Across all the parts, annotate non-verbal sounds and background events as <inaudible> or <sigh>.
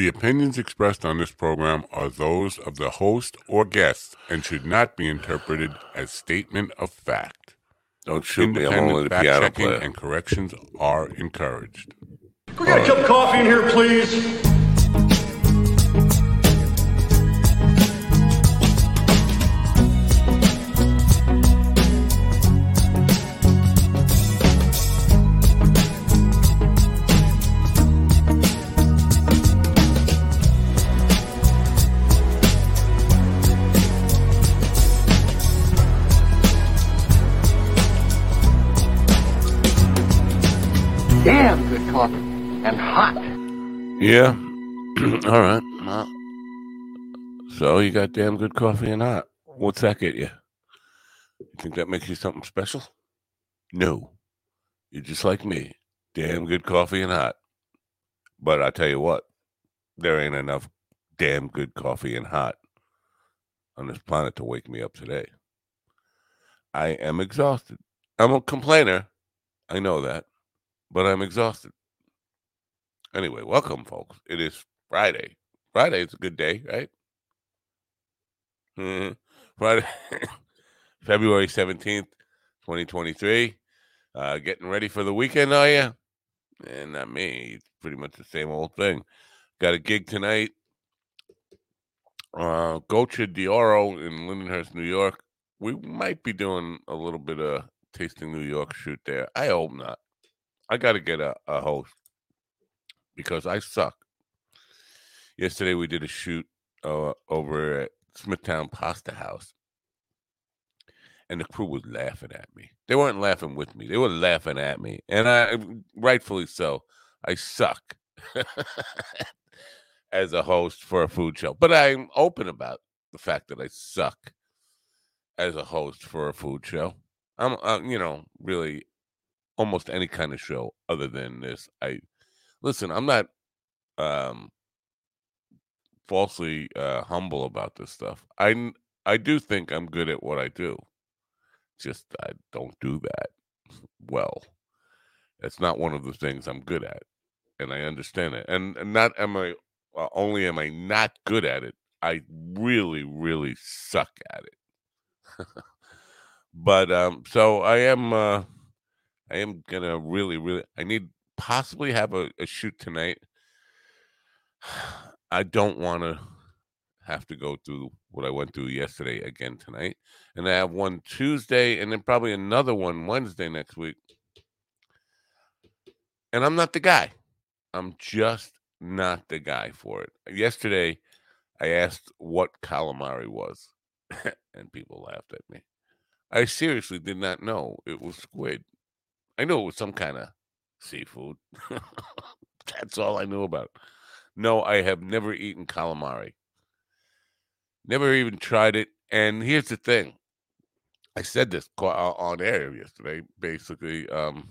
The opinions expressed on this program are those of the host or guests and should not be interpreted as statement of fact. Don't shoot me. I'm only the piano checking player. and corrections are encouraged. We got a cup of coffee in here, please. Yeah. <clears throat> All right. Well, so you got damn good coffee and hot. What's that get you? You think that makes you something special? No. You're just like me. Damn good coffee and hot. But I tell you what, there ain't enough damn good coffee and hot on this planet to wake me up today. I am exhausted. I'm a complainer. I know that. But I'm exhausted. Anyway, welcome, folks. It is Friday. Friday is a good day, right? Mhm. Friday, <coughs> February 17th, 2023. Uh, getting ready for the weekend, are you? And not me. Pretty much the same old thing. Got a gig tonight. Uh, Gocha Dioro in Lindenhurst, New York. We might be doing a little bit of tasting New York shoot there. I hope not. I got to get a, a host because I suck. Yesterday we did a shoot uh, over at Smithtown Pasta House, and the crew was laughing at me. They weren't laughing with me; they were laughing at me, and I, rightfully so. I suck <laughs> as a host for a food show, but I'm open about the fact that I suck as a host for a food show. I'm, uh, you know, really almost any kind of show other than this. I listen. I'm not um falsely uh humble about this stuff. I I do think I'm good at what I do. Just I don't do that well. It's not one of the things I'm good at, and I understand it. And, and not am I uh, only am I not good at it. I really, really suck at it. <laughs> but um, so I am. Uh, I am gonna really, really. I need possibly have a, a shoot tonight. I don't want to have to go through what I went through yesterday again tonight, and I have one Tuesday, and then probably another one Wednesday next week. And I'm not the guy. I'm just not the guy for it. Yesterday, I asked what calamari was, <laughs> and people laughed at me. I seriously did not know it was squid. I knew it was some kind of seafood. <laughs> That's all I knew about. No, I have never eaten calamari. Never even tried it. And here's the thing. I said this on air yesterday. Basically, um,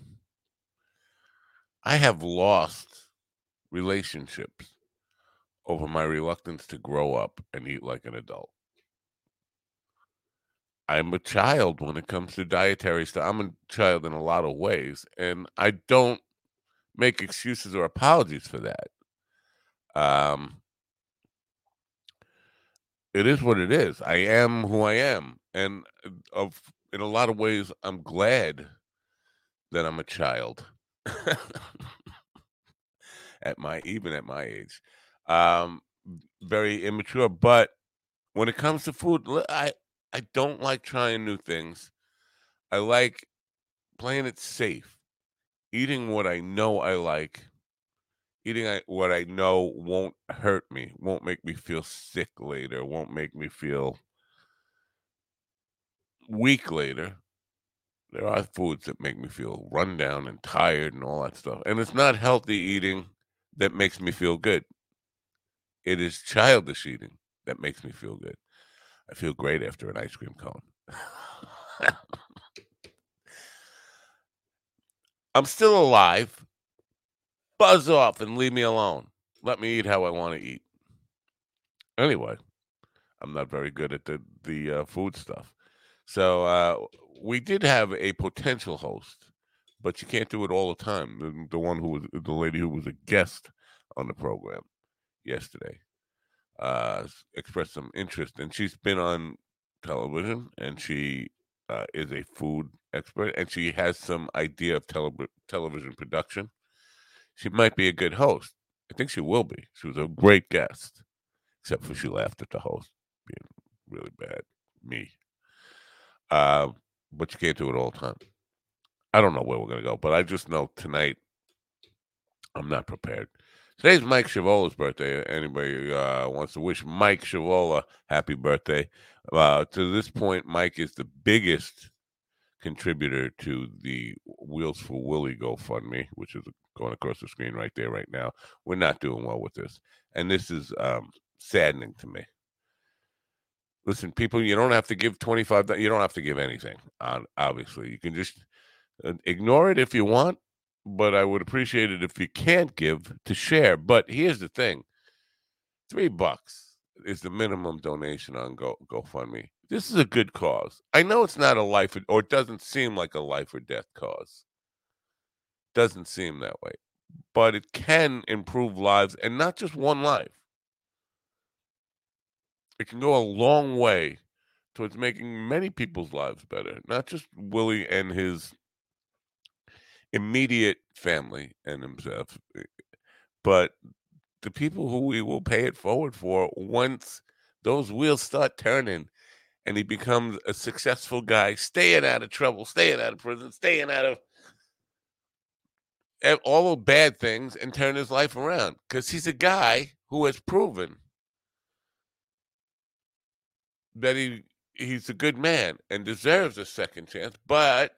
I have lost relationships over my reluctance to grow up and eat like an adult. I'm a child when it comes to dietary stuff. I'm a child in a lot of ways, and I don't make excuses or apologies for that. Um, it is what it is. I am who I am, and uh, of in a lot of ways, I'm glad that I'm a child. <laughs> at my even at my age, um, very immature. But when it comes to food, I I don't like trying new things. I like playing it safe, eating what I know I like, eating what I know won't hurt me, won't make me feel sick later, won't make me feel weak later. There are foods that make me feel run down and tired and all that stuff. And it's not healthy eating that makes me feel good. It is childish eating that makes me feel good. I feel great after an ice cream cone. <laughs> I'm still alive. Buzz off and leave me alone. Let me eat how I want to eat. Anyway, I'm not very good at the the uh, food stuff. So uh, we did have a potential host, but you can't do it all the time. The, the one who was the lady who was a guest on the program. yesterday. Uh, expressed some interest, and she's been on television, and she uh, is a food expert, and she has some idea of tele- television production. She might be a good host. I think she will be. She was a great guest, except for she laughed at the host being really bad. Me. Uh, but you can't do it all the time. I don't know where we're gonna go, but I just know tonight I'm not prepared. Today's Mike Shavola's birthday. Anybody uh, wants to wish Mike Shavola happy birthday? Uh, to this point, Mike is the biggest contributor to the Wheels for Willie GoFundMe, which is going across the screen right there, right now. We're not doing well with this, and this is um, saddening to me. Listen, people, you don't have to give twenty five. You don't have to give anything. Obviously, you can just uh, ignore it if you want, but I would appreciate it if you can't give to share. But here's the thing: three bucks is the minimum donation on Go GoFundMe. This is a good cause. I know it's not a life or, or it doesn't seem like a life or death cause. Doesn't seem that way, but it can improve lives, and not just one life. It can go a long way towards making many people's lives better, not just Willie and his immediate family and himself, eh, but the people who we will pay it forward for once those wheels start turning and he becomes a successful guy, staying out of trouble, staying out of prison, staying out of all the bad things and turn his life around because he's a guy who has proven that he he's a good man and deserves a second chance. But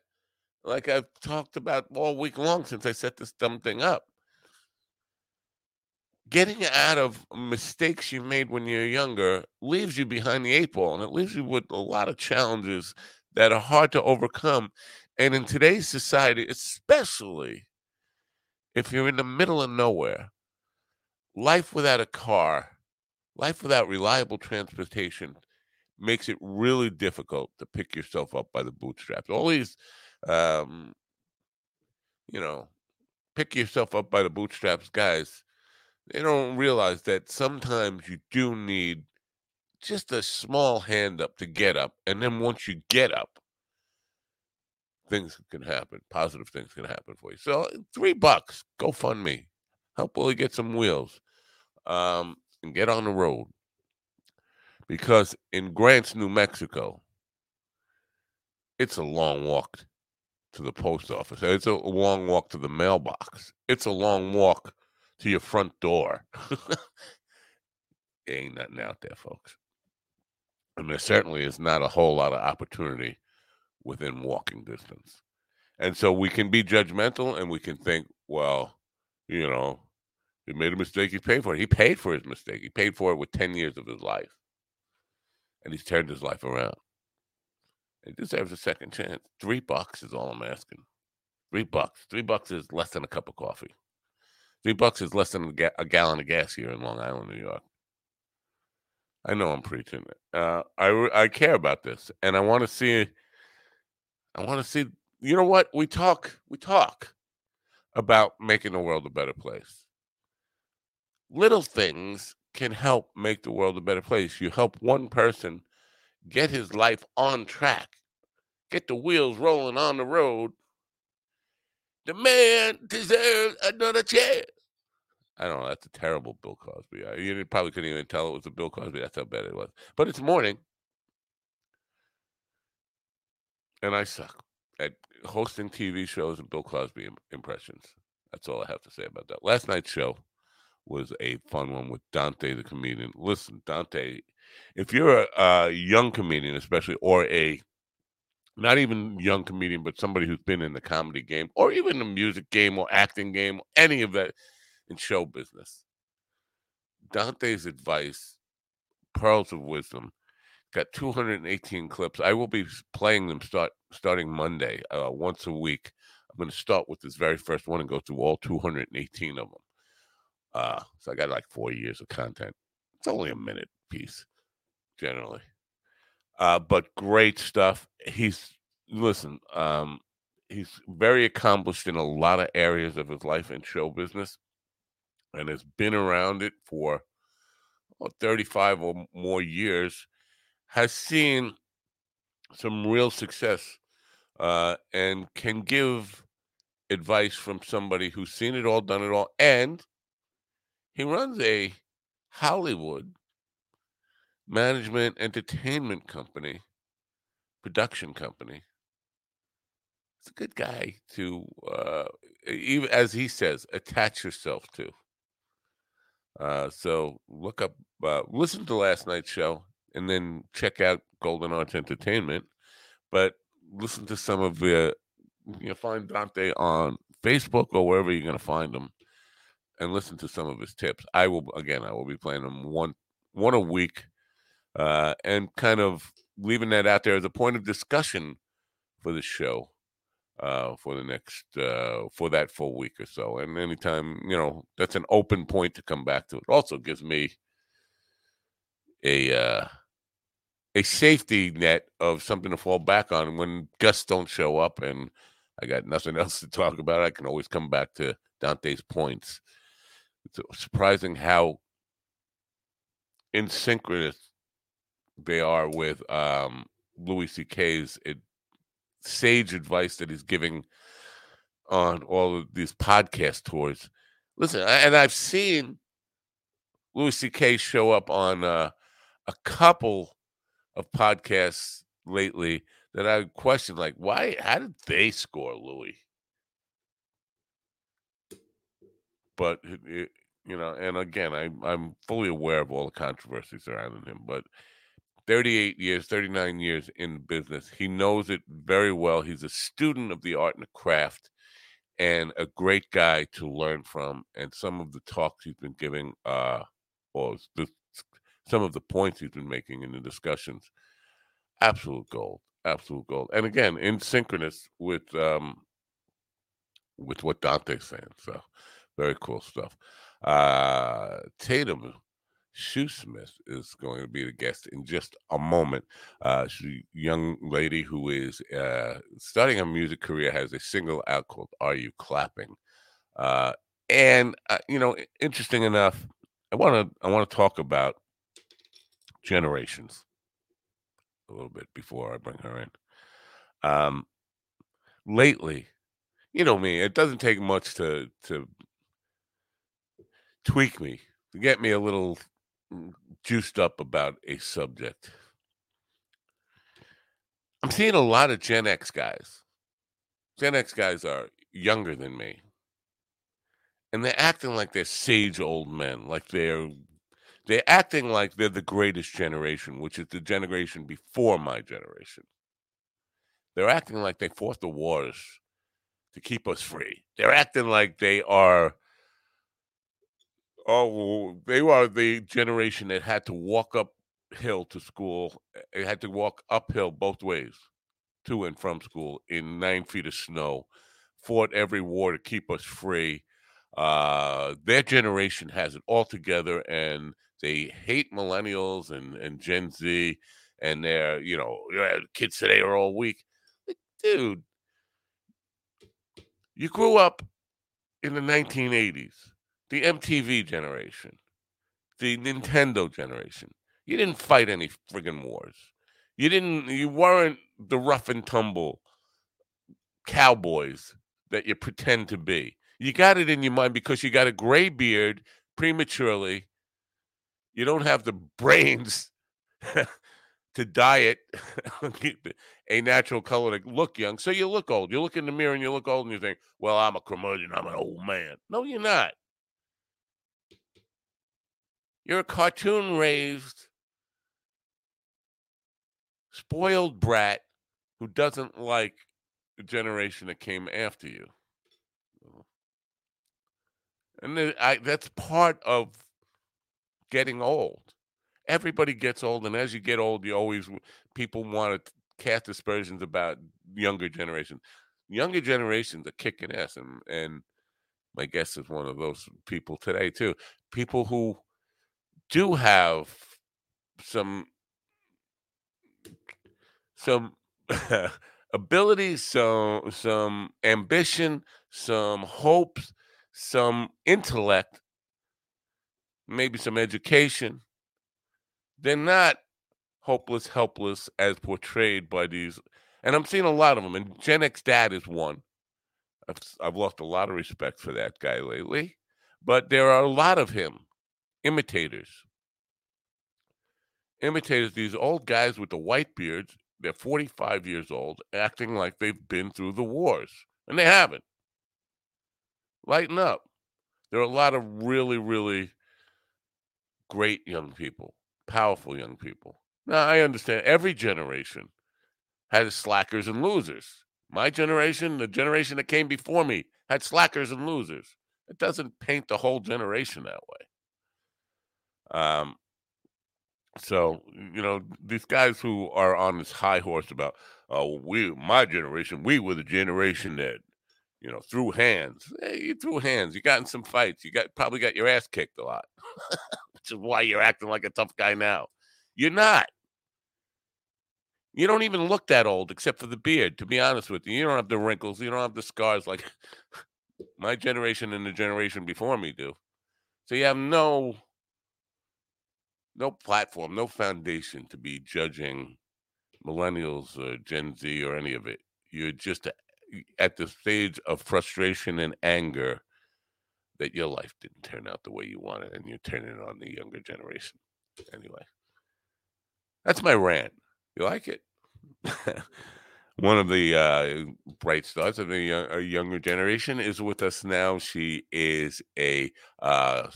like I've talked about all week long since I set this dumb thing up, getting out of mistakes you made when you're younger leaves you behind the eight ball and it leaves you with a lot of challenges that are hard to overcome. And in today's society, especially if you're in the middle of nowhere, life without a car, life without reliable transportation makes it really difficult to pick yourself up by the bootstraps. All these, um, you know, pick yourself up by the bootstraps guys, they don't realize that sometimes you do need just a small hand up to get up. And then once you get up, things can happen. Positive things can happen for you. So three bucks, go fund me. Help Willie get some wheels. Um, and get on the road because in Grants, New Mexico, it's a long walk to the post office. It's a long walk to the mailbox. It's a long walk to your front door. <laughs> ain't nothing out there, folks. And there certainly is not a whole lot of opportunity within walking distance. And so we can be judgmental and we can think, well, you know, he made a mistake, he paid for it. He paid for his mistake. He paid for it with 10 years of his life and he's turned his life around. He deserves a second chance. Three bucks is all I'm asking. Three bucks. Three bucks is less than a cup of coffee. Three bucks is less than a, ga- a gallon of gas here in Long Island, New York. I know I'm preaching. Uh, I I care about this, and I want to see. I want to see. You know what? We talk. We talk about making the world a better place. Little things can help make the world a better place. You help one person get his life on track, get the wheels rolling on the road. The man deserves another chance. I don't know. That's a terrible Bill Cosby. You probably couldn't even tell it was a Bill Cosby. That's how bad it was. But it's morning. And I suck at hosting TV shows and Bill Cosby impressions. That's all I have to say about that. Last night's show was a fun one with Dante the comedian. Listen, Dante, if you're a, a young comedian, especially, or a not even young comedian, but somebody who's been in the comedy game, or even the music game, or acting game, or any of that in show business, Dante's advice, pearls of wisdom, got 218 clips. I will be playing them start starting Monday, uh, once a week. I'm going to start with this very first one and go through all 218 of them. Uh, so I got like four years of content. It's only a minute piece, generally. Uh, but great stuff. He's listen. Um, he's very accomplished in a lot of areas of his life in show business, and has been around it for or 35 or more years has seen some real success uh, and can give advice from somebody who's seen it all, done it all, and he runs a Hollywood management entertainment company, production company. It's a good guy to, uh, even as he says, attach yourself to. Uh, so look up, uh, listen to last night's show, and then check out Golden Arch Entertainment. But listen to some of the, you know, find Dante on Facebook or wherever you're going to find him, and listen to some of his tips. I will again, I will be playing them one one a week, uh, and kind of leaving that out there as a point of discussion for the show uh, for the next uh, for that full week or so. And anytime you know that's an open point to come back to. It also gives me a uh, a safety net of something to fall back on when guests don't show up and I got nothing <laughs> else to talk about. I can always come back to Dante's points. It's surprising how in synchronous they are with um, Louis C.K.'s it, sage advice that he's giving on all of these podcast tours. Listen, and I've seen Louis C.K. show up on uh, a couple of podcasts lately that I question, like, why? How did they score Louis? But you know, and again, I, I'm fully aware of all the controversies surrounding him, but 38 years, 39 years in business. He knows it very well. He's a student of the art and the craft and a great guy to learn from. And some of the talks he's been giving, uh, or the, some of the points he's been making in the discussions, absolute gold, absolute gold. And again, in synchronous with um, with what Dante's saying. So very cool stuff. Uh, Taydem Shoesmith is going to be the guest in just a moment. Uh, she's a young lady who is uh, starting a music career, has a single out called "Are You Clapping?" Uh, and uh, you know, interesting enough, I want to I want to talk about generations a little bit before I bring her in. Um, lately, you know me, it doesn't take much to to tweak me to get me a little juiced up about a subject. I'm oh. seeing a lot of Gen X guys. Gen X guys are younger than me. And they're acting like they're sage old men, like they're they're acting like they're the greatest generation, which is the generation before my generation. They're acting like they fought the wars to keep us free. They're acting like they are Oh, they were the generation that had to walk uphill to school. They had to walk uphill both ways to and from school in nine feet of snow. Fought every war to keep us free. Uh, their generation has it all together, and they hate millennials and, and Gen Z, and they're you know kids today are all weak. Like, dude, you grew up in the 1980s the MTV generation, the Nintendo generation. You didn't fight any friggin' wars. You didn't. You weren't the rough and tumble cowboys that you pretend to be. You got it in your mind because you got a gray beard prematurely. You don't have the <laughs> brains <laughs> to dye it <laughs> a natural color to look young. So you look old. You look in the mirror and you look old and you think, well, I'm a curmudgeon. I'm an old man. No, you're not. You're a cartoon raised, spoiled brat who doesn't like the generation that came after you. Oh. And I, that's part of getting old. Everybody gets old, and as you get old, you always people want to cast aspersions about younger generations. Younger generations are kicking ass, and and my guess is one of those people today too. People who do have some some <laughs> abilities, some some ambition, some hopes, some intellect, maybe some education, they're not hopeless, helpless as portrayed by these. And I'm seeing a lot of them. And Gen X Dad is one. I've, I've lost a lot of respect for that guy lately. But there are a lot of him, imitators. Imitators, these old guys with the white beards, they're 45 years old, acting like they've been through the wars. And they haven't. Lighten up. There are a lot of really, really great young people, powerful young people. Now, I understand every generation has slackers and losers. My generation, the generation that came before me, had slackers and losers. It doesn't paint the whole generation that way. Um, so you know these guys who are on this high horse about, oh, we, my generation, we were the generation that, you know, threw hands. Hey, you threw hands. You got in some fights. You got probably got your ass kicked a lot, <laughs> which is why you're acting like a tough guy now. You're not. You don't even look that old, except for the beard. To be honest with you, you don't have the wrinkles. You don't have the scars like <laughs> my generation and the generation before me do. So you have no no platform, no foundation to be judging millennials or Gen Z or any of it. You're just at the stage of frustration and anger that your life didn't turn out the way you wanted and you're turning on the younger generation. Anyway, that's my rant. You like it? <laughs> One of the uh, bright stars of the young, younger generation is with us now. She is a uh,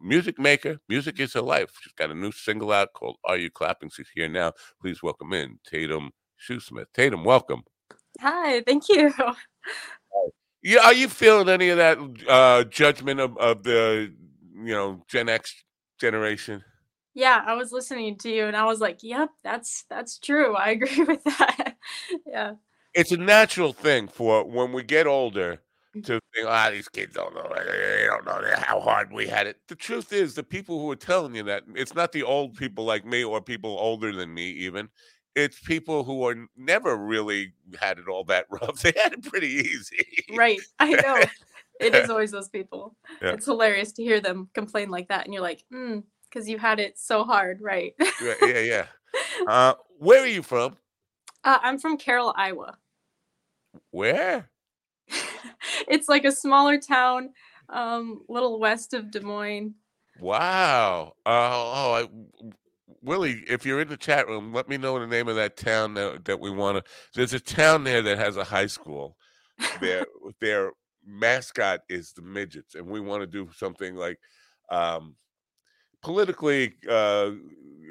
music maker. Music is her life. She's got a new single out called Are You Clapping? She's here now. Please welcome in Taydem Shoesmith. Taydem, welcome. Hi, thank you. Yeah, are you feeling any of that uh, judgment of, of the you know Gen X generation? Yeah, I was listening to you and I was like, "Yep, that's that's true. I <laughs> agree with that." yeah. It's a natural thing for when we get older to think, ah, these kids don't know, they don't know how hard we had it. The truth is, the people who are telling you that it's not the old people like me or people older than me, even. It's people who are never really had it all that <laughs> rough. They had it pretty easy. Right. <laughs> I know. it is always those people. Yeah. It's hilarious to hear them complain like that. And you're like, hmm, because you had it so hard. Right. yeah. Yeah. yeah. <laughs> Uh, where are you from? Uh, I'm from Carroll, Iowa. Where? <laughs> it's like a smaller town, um, little west of Des Moines. Wow. Uh, oh, I, Willie, if you're in the chat room, let me know the name of that town that, that we want to. There's a town there that has a high school. Their <laughs> their mascot is the midgets, and we want to do something like um, politically uh,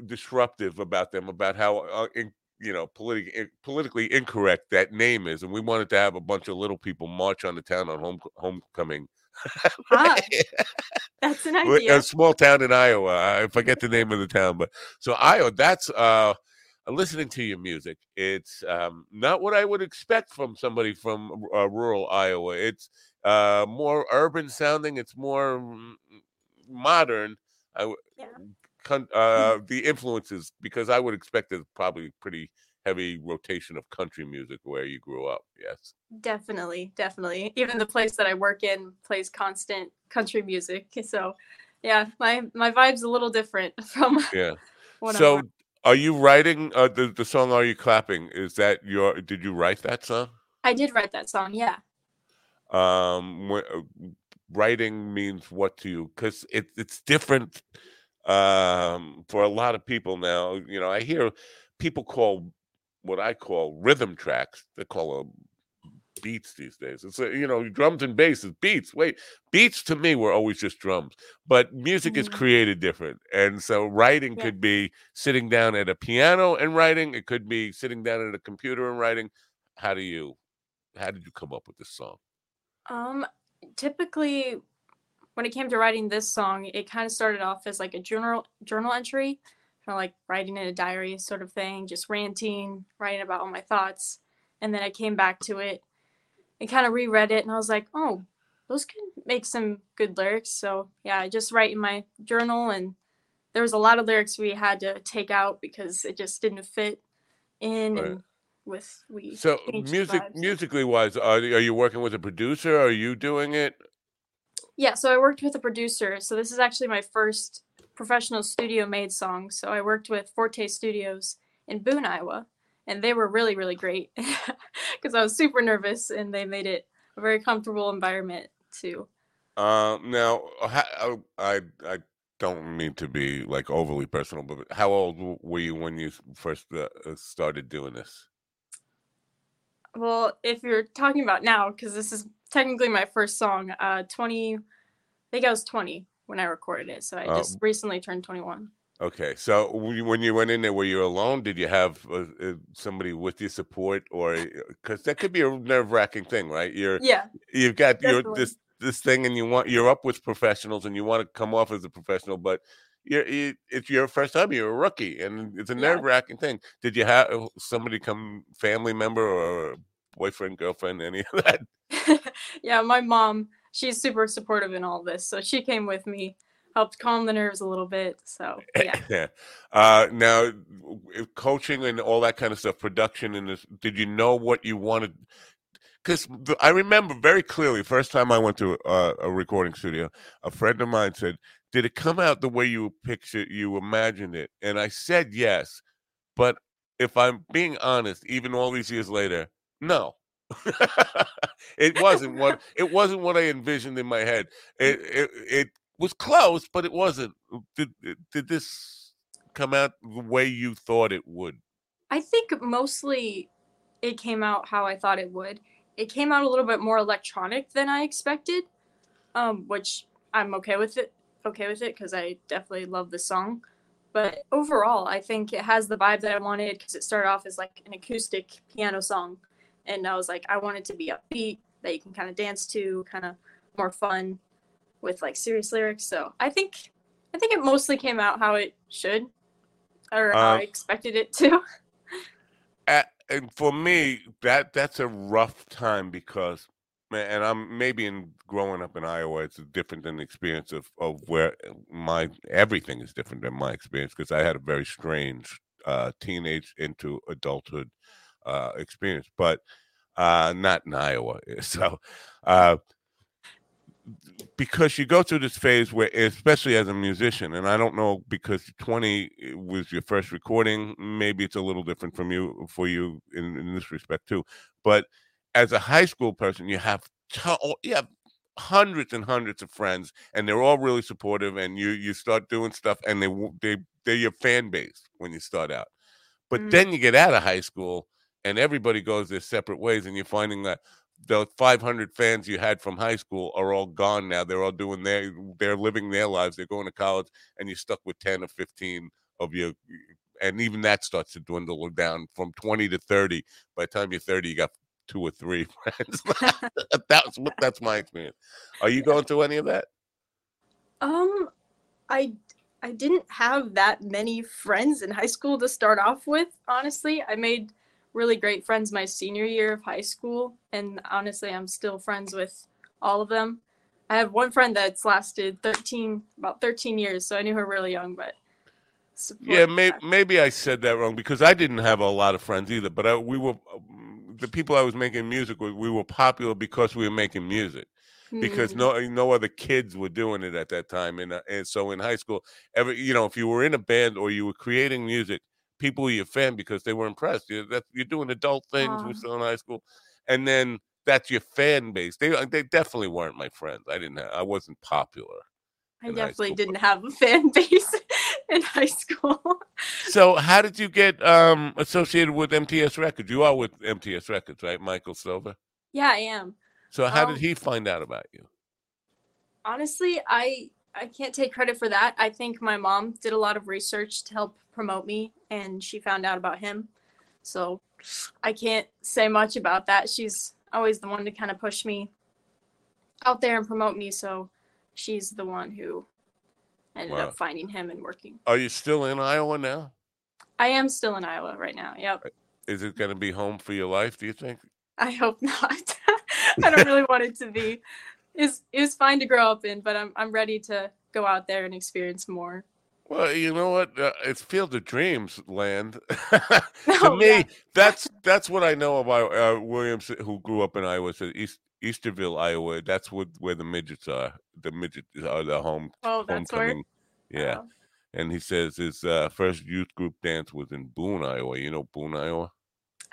disruptive about them, about how uh, in, you know, politically eh, politically incorrect that name is, and we wanted to have a bunch of little people march on the town on home homecoming. ah, <laughs> that's an idea. A small town in Iowa. I forget the name of the town, but so Iowa. That's uh, listening to your music. It's um, not what I would expect from somebody from uh, rural Iowa. It's uh, more urban sounding. It's more mm, modern. I, yeah uh, the influences because I would expect there's probably pretty heavy rotation of country music where you grew up. Yes. Definitely, definitely. Even the place that I work in plays constant country music. So, yeah, my my vibe's a little different <laughs> from Yeah. so, are you writing uh, the the song Are You Clapping? Is that your did you write that song? I did write that song. Yeah. Um uh, writing means what to you cuz it it's different um, for a lot of people now. You know, I hear people call what I call rhythm tracks. They call them beats these days. It's a, you know drums and bass is beats. Wait, beats to me were always just drums, but music mm-hmm. is created different, and so writing yeah. could be sitting down at a piano and writing. It could be sitting down at a computer and writing. How do you? How did you come up with this song? Um, typically when it came to writing this song, it kind of started off as like a journal journal entry, kind of like writing in a diary sort of thing, just ranting, writing about all my thoughts. And then I came back to it and kind of reread it, and I was like, oh, those can make some good lyrics. So yeah, I just write in my journal, and there was a lot of lyrics we had to take out because it just didn't fit in. Right. And with we so music musically wise, are, are you working with a producer? Are you doing it? Yeah, so I worked with a producer. So this is actually my first professional studio made song. So I worked with Forte Studios in Boone, Iowa, and they were really, really great <laughs> because I was super nervous and they made it a very comfortable environment too. Uh, now, uh, I I don't mean to be like overly personal, but how old were you when you first uh, uh, started doing this? Well, if you're talking about now, because this is technically my first song, uh, 20, I think I was 20 when I recorded it. So I Oh. just recently turned 21. Okay, so when you- went in there, were you alone? Did you have uh, uh, somebody with you support, or because that could be a nerve wracking thing, right? You're Yeah. you've got your this this thing, and you want you're up with professionals, and you want to come off as a professional, but you're you, it's your first time. You're a rookie, and it's a nerve wracking thing. Did you have uh, somebody come, family member or boyfriend, girlfriend, any of that? <laughs> yeah, my mom, she's super supportive in all this. So she came with me, helped calm the nerves a little bit. So <laughs> yeah. yeah. Uh, now, coaching and all that kind of stuff, production and this. Did you know what you wanted? Because I remember very clearly, first time I went to a, a recording studio, a friend of mine said, "Did it come out the way you pictured, you imagined it?" And I said yes, but if I'm being honest, even all these years later, no. <laughs> it wasn't what <laughs> it wasn't what I envisioned in my head. It it, it was close, but it wasn't. Did did this come out the way you thought it would? I think mostly it came out how I thought it would. It came out a little bit more electronic than I expected, um, which I'm okay with it. Okay with it because I definitely love the song. But overall, I think it has the vibe that I wanted because it started off as like an acoustic piano song, and I was like, I want it to be upbeat that you can kind of dance to, kind of more fun with like serious lyrics. So I think I think it mostly came out how it should, or how I expected it to. <laughs> A- and for me, that that's a rough time because, and I'm maybe in growing up in Iowa, it's different than the experience of of where my everything is different than my experience because I had a very strange uh, teenage into adulthood uh, experience, but uh, not in Iowa. <laughs> So, uh, because you go through this phase where, especially as a musician, and I don't know because 20 was your first recording, maybe it's a little different from you for you in, in this respect too. But as a high school person, you have to- you have hundreds and hundreds of friends, and they're all really supportive, and you you start doing stuff, and they they they're your fan base when you start out. But Mhm. then you get out of high school, and everybody goes their separate ways, and you're finding that the 500 fans you had from high school are all gone now. They're all doing their, they're living their lives. They're going to college, and you're stuck with 10 or 15 of your, and even that starts to dwindle down from 20 to 30. By the time you're 30, you got two or three <laughs> friends. <laughs> that's what that's my experience. Are you going through any of that? Um, I I didn't have that many friends in high school to start off with. Honestly, I made really great friends my senior year of high school, and honestly, I'm still friends with all of them. I have one friend that's lasted 13 about 13 years, so I knew her really young, but Yeah, may, maybe I said that wrong because I didn't have a lot of friends either. But I, we were the people I was making music with. We were popular because we were making music. because Mm, no no other kids were doing it at that time and uh, and so in high school every you know if you were in a band or you were creating music people were your fan because they were impressed. You that you're doing adult things we're still in high school and then that's your fan base. They uh, they definitely weren't my friends. I didn't have, i wasn't popular I definitely didn't have a fan <laughs> base in high school. so how did you get um associated with mts records? You are with mts records right michael silver yeah, I am. so how did Um, he find out about you? Honestly i i can't take credit for that. I think my mom did a lot of research to help promote me and she found out about him. So i can't say much about that. She's always the one to kind of push me out there and promote me so she's the one who ended Wow. up finding him and working. Are you still in iowa now? I am still in iowa right now yep. Is it going to be home for your life do you think? I hope <laughs> not. I don't really want it to be it's, it was fine to grow up in but i'm, I'm ready to go out there and experience more Well, you know what? Uh, it's Field of Dreams land. <laughs> <laughs> to Oh, me, yeah. that's that's what I know about uh, Williams, who grew up in Iowa. So East Estherville, Iowa. That's what where the midgets are. The midgets are the home oh that's where homecoming. Yeah. Oh. and he says his uh, first youth group dance was in Boone, Iowa. You know Boone, Iowa.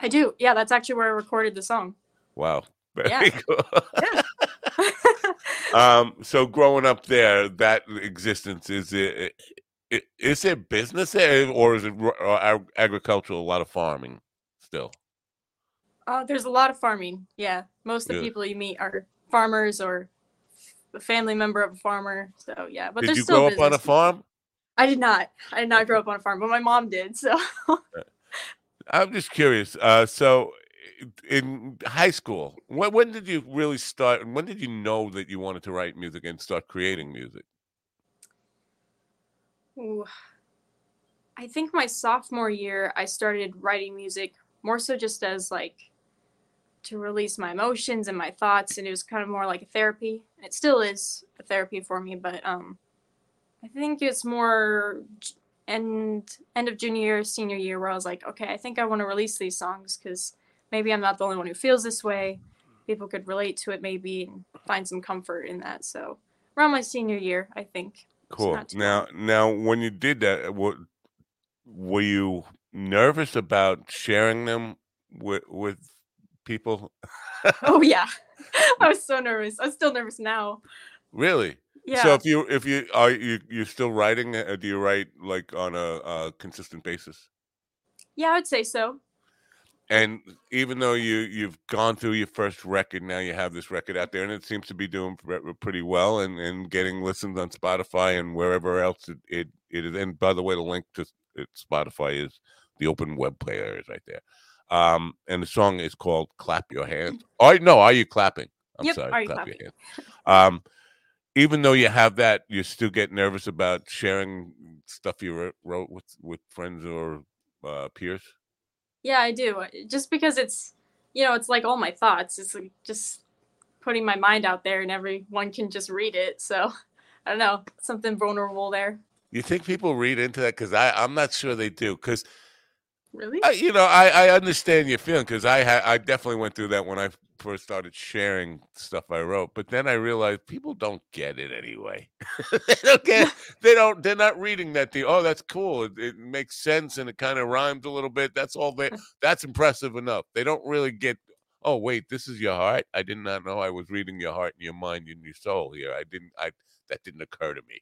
I do. Yeah, that's actually where I recorded the song. Wow, <laughs> very Yeah. cool. Yeah. Um, so growing up there, that existence is it. Is it. there business there, or is it ru- uh, agricultural? A lot of farming still. uh, there's a lot of farming. Yeah, most of the Yeah. people you meet are farmers or a family member of a farmer. So yeah, but Did there's you still grow up on a farm? I did not. I did not grow up on a farm, but my mom did. So I'm just curious. Uh, so, in high school, when, when did you really start? When did you know that you wanted to write music and start creating music? Ooh. I think my sophomore year, I started writing music more so just as like to release my emotions and my thoughts, and it was kind of more like a therapy. It still is a therapy for me, but um, I think it's more end end of junior year, senior year, where I was like, okay, I think I want to release these songs because maybe I'm not the only one who feels this way. People could relate to it maybe and find some comfort in that. So around my senior year, I think. Cool. not too Now, now, when you did that, what were you nervous about sharing them with with people? Oh <laughs> yeah, <laughs> I was so nervous. I'm still nervous now. Really? Yeah. So if you if you are you you're still writing? Do you write like on a, a consistent basis? yeah, I would say so. And even though you you've gone through your first record, now you have this record out there, and it seems to be doing pretty well, and, and getting listens on Spotify and wherever else it, it, it is. And by the way, the link to Spotify is the open web player is right there. Um, and the song is called "Clap Your Hands." Are no, are you clapping? I'm Yep, sorry, Are You clap your hands. Um, even though you have that, you still get nervous about sharing stuff you wrote, wrote with with friends or uh, peers. Yeah, I do. uh, Just because it's, you know, it's like all my thoughts. It's like just putting my mind out there, and everyone can just read it. So I don't know, something vulnerable there. You think people read into that? Because I I'm not sure they do. Because Really? you know I I understand your feeling because I ha- I definitely went through that when I first started sharing stuff I wrote. But then I realized people don't get it anyway. <laughs> they don't get. They don't. They're not reading that. Thing. Oh, that's cool. It, it makes sense and it kind of rhymes a little bit. That's all. They. That's impressive enough. They don't really get. Oh wait, this is your heart. I did not know I was reading your heart and your mind and your soul here. I didn't. I that didn't occur to me.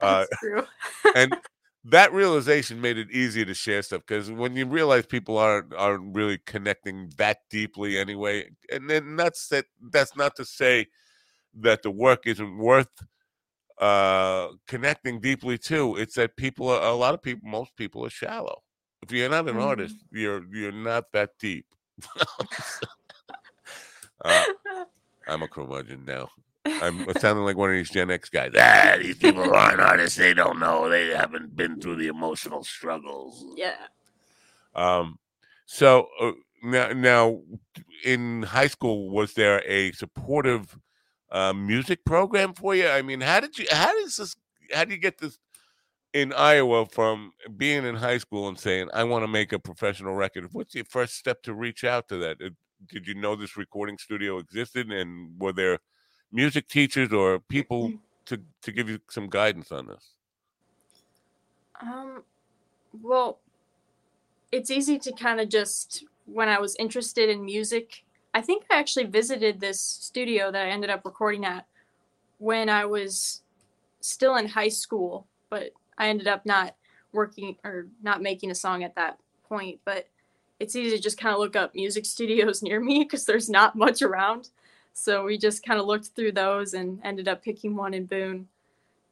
Uh, That's true. and <laughs> <laughs> that realization made it easier to share stuff because when you realize people aren't aren't really connecting that deeply anyway, and then that's that. That's not to say that the work isn't worth uh connecting deeply to. It's that people are a lot of people. Most people are shallow. If you're not an artist, you're you're not that deep. <laughs> uh, I'm a curmudgeon now. I'm sounding like one of these Gen X guys. Ah, these people aren't artists. They don't know. They haven't been through the emotional struggles. yeah. Um, so uh, now, now, in high school, was there a supportive uh, music program for you? I mean, how did you? How does this? How do you get this in Iowa from being in high school and saying, "I want to make a professional record"? What's your first step to reach out to that? Did you know this recording studio existed, and were there music teachers or people to to give you some guidance on this? Um, well, it's easy to kind of just when I was interested in music. I think I actually visited this studio that I ended up recording at when I was still in high school, but I ended up not working or not making a song at that point. But it's easy to just kind of look up music <laughs> studios near me because there's not much around. So we just kind of looked through those and ended up picking one in Boone.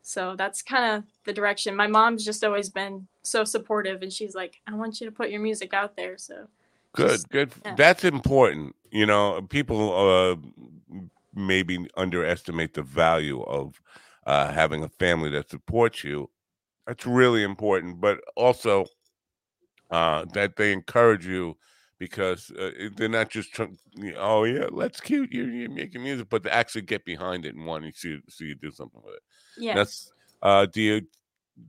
So that's kind of the direction. My mom's just always been so supportive, and she's like, "I want you to put your music out there." So Good, Just- good. yeah. That's important. You know, people uh, maybe underestimate the value of uh, having a family that supports you. That's really important, but also uh, that they encourage you because uh, they're not just trying. Oh yeah, that's cute. You're, you're making music, but to actually get behind it and want to see see you do something with it. yeah, That's uh do you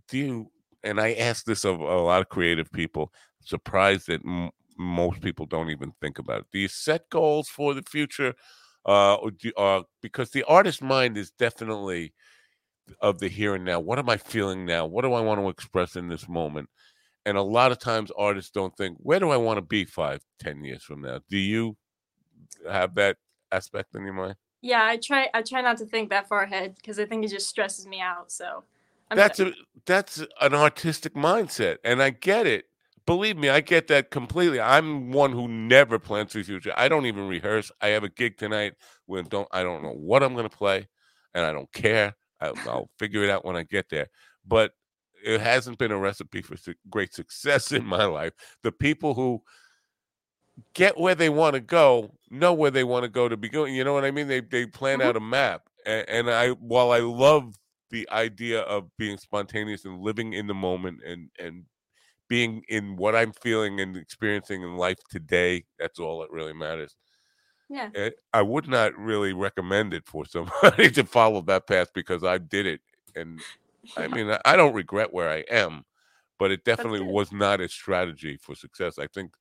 do you and I ask this of a lot of creative people, surprised that m- most people don't even think about it. Do you set goals for the future? Uh, or do, uh because the artist mind is definitely of the here and now. What am I feeling now? What do I want to express in this moment? And a lot of times artists don't think, where do I want to be five, ten years from now? Do you have that aspect in your mind? Yeah, I try. I try not to think that far ahead because I think it just stresses me out. So I'm that's a that's an artistic mindset, and I get it. Believe me, I get that completely. I'm one who never plans for the future. I don't even rehearse. I have a gig tonight when don't I don't know what I'm going to play, and I don't care. I, I'll figure it out when I get there. But it hasn't been a recipe for su- great success <laughs> in my life. The people who get where they want to go know where they want to go to begin. You know what I mean? They they plan Mhm. out a map, and, and I while I love the idea of being spontaneous and living in the moment and and being in what I'm feeling and experiencing in life today, that's all that really matters. yeah. Eh, I would not really recommend it for somebody <laughs> to follow that path because I did it, and I mean I- don't regret where I am, but it definitely was not a strategy for success. I think,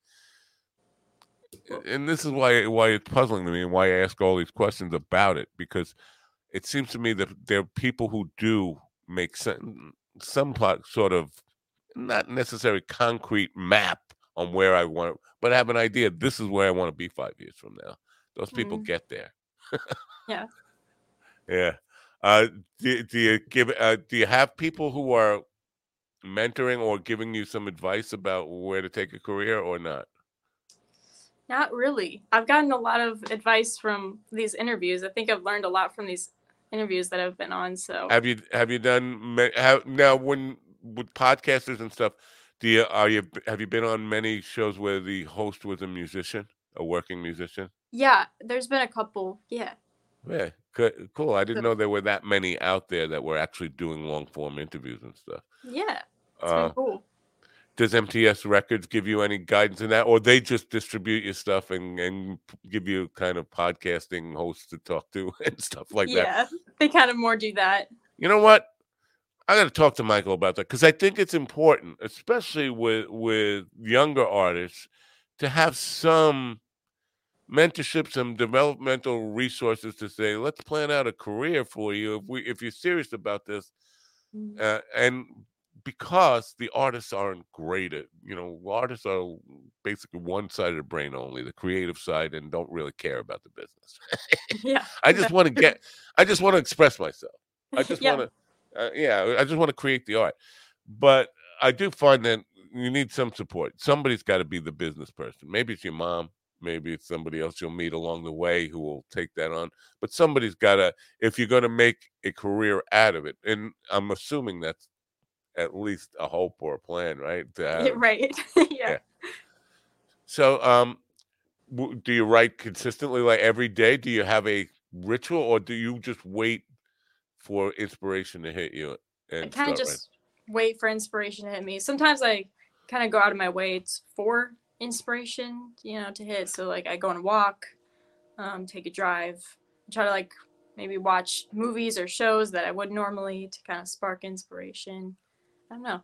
and this is why why it's puzzling to me and why I ask all these questions about it because it seems to me that there are people who do make some some plot sort of not necessary concrete map on where I want, but have an idea. This is where I want to be five years from now. Those people Mhm. get there. Yeah. <laughs> Yeah. Uh, do, do you give? Uh, do you have people who are mentoring or giving you some advice about where to take a career or not? Not really. I've gotten a lot of advice from these interviews. I think I've learned a lot from these interviews that I've been on. So Have you have you done have now when with podcasters and stuff? Do you are you have you been on many shows where the host was a musician, a working musician? yeah, there's been a couple. Yeah. Yeah, cool. I didn't know there were that many out there that were actually doing long form interviews and stuff. Yeah. Uh, cool. does MTS Records give you any guidance in that, or they just distribute your stuff and and give you kind of podcasting hosts to talk to <laughs> and stuff like that? yeah. They kind of more do that. You know what? I got to talk to Michael about that because I think it's important, especially with with younger artists, to have some mentorship, some developmental resources to say, let's plan out a career for you if we if you're serious about this, Mm. uh, and because the artists aren't great at you know artists are basically one side of the brain only the creative side and don't really care about the business <laughs> yeah. <laughs> i just want to get i just want to express myself I <laughs> just yeah. want to, uh, yeah, I just want to create the art. But I do find that you need some support. Somebody's got to be the business person. Maybe it's your mom. Maybe it's somebody else you'll meet along the way who will take that on. But somebody's got to, if you're going to make a career out of it, and I'm assuming that's at least a hope or a plan, right? Have- right. <laughs> yeah. Yeah. So, um, w- do you write consistently, like every day? Do you have a ritual, or do you just wait for inspiration to hit you? I And kind of just wait for inspiration to hit me. Sometimes I kind of go out of my way t- for inspiration, you know, to hit. So like I go on a walk, um, take a drive, try to like maybe watch movies or shows that I would normally to kind of spark inspiration. I don't know.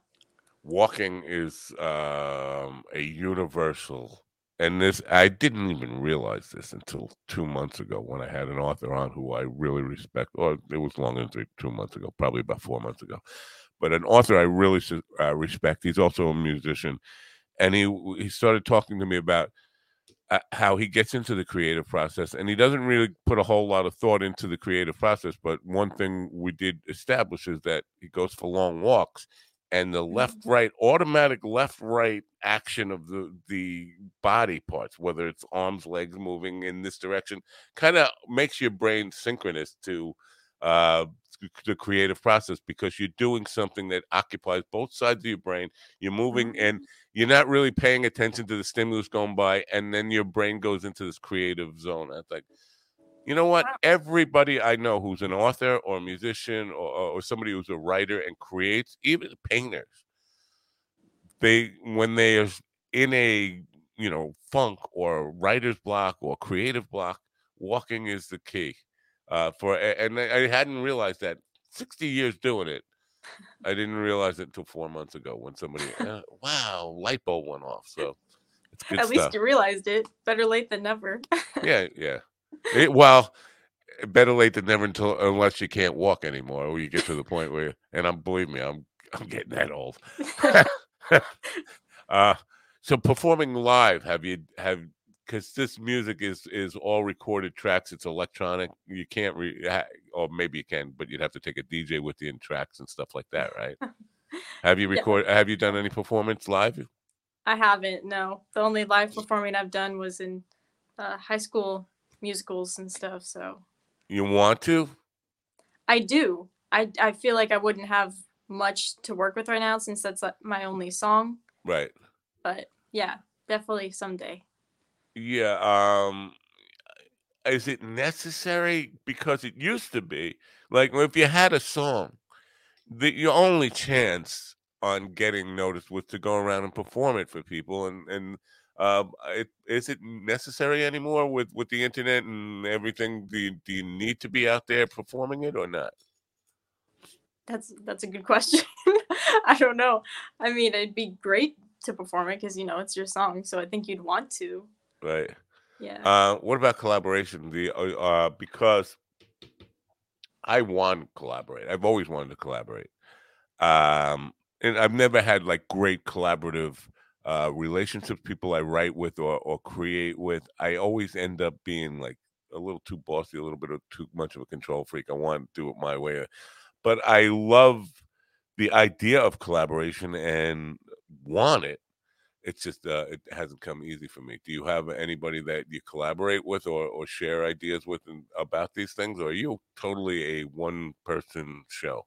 walking is um, a universal and this i didn't even realize this until two months ago when i had an author on who i really respect or it was longer than two months ago probably about four months ago but an author i really uh, respect he's also a musician and he he started talking to me about uh, how he gets into the creative process and he doesn't really put a whole lot of thought into the creative process but one thing we did establish is that he goes for long walks and the left right automatic left right action of the the body parts whether it's arms legs moving in this direction kind of makes your brain synchronous to uh the creative process because you're doing something that occupies both sides of your brain you're moving and you're not really paying attention to the stimulus going by and then your brain goes into this creative zone. I think you know what? Everybody i know who's an author or a musician or, or somebody who's a writer and creates even painters they when they are in a you know funk or writer's block or creative block walking is the key uh for and I hadn't realized that 60 years doing it i didn't realize it until four months ago when somebody uh, wow light bulb went off so it's good At stuff least you realized it. Better late than never. yeah, yeah. It, well, better late than never until unless you can't walk anymore, or you get to the point where. And I'm believe me, I'm I'm getting that old. <laughs> <laughs> uh, so performing live, have you have because this music is is all recorded tracks. It's electronic. You can't re, or maybe you can, but you'd have to take a DJ with you in tracks and stuff like that, right? <laughs> have you Yeah. record? Have you done any performance live? I haven't. No, the only live performing I've done was in uh, high school musicals and stuff. So You want to? I do. I I feel like I wouldn't have much to work with right now since that's uh, my only song. Right. But yeah, definitely someday. Yeah. Um is it necessary? Because it used to be like if you had a song, the your only chance on getting noticed was to go around and perform it for people and and um it, is it necessary anymore with with the internet and everything do you, do you need to be out there performing it or not That's that's a good question. <laughs> I don't know. I mean, it'd be great to perform it because you know it's your song, so I think you'd want to. right Yeah. Uh, what about collaboration? The uh, uh, because I want to collaborate. I've always wanted to collaborate, um, and I've never had like great collaborative uh, relationships. People I write with or or create with. I always end up being like a little too bossy, a little bit of too much of a control freak. I want to do it my way, but I love the idea of collaboration and want it it's just uh, it hasn't come easy for me. Do you have anybody that you collaborate with or, or share ideas with and, about these things, or are you totally a one person show?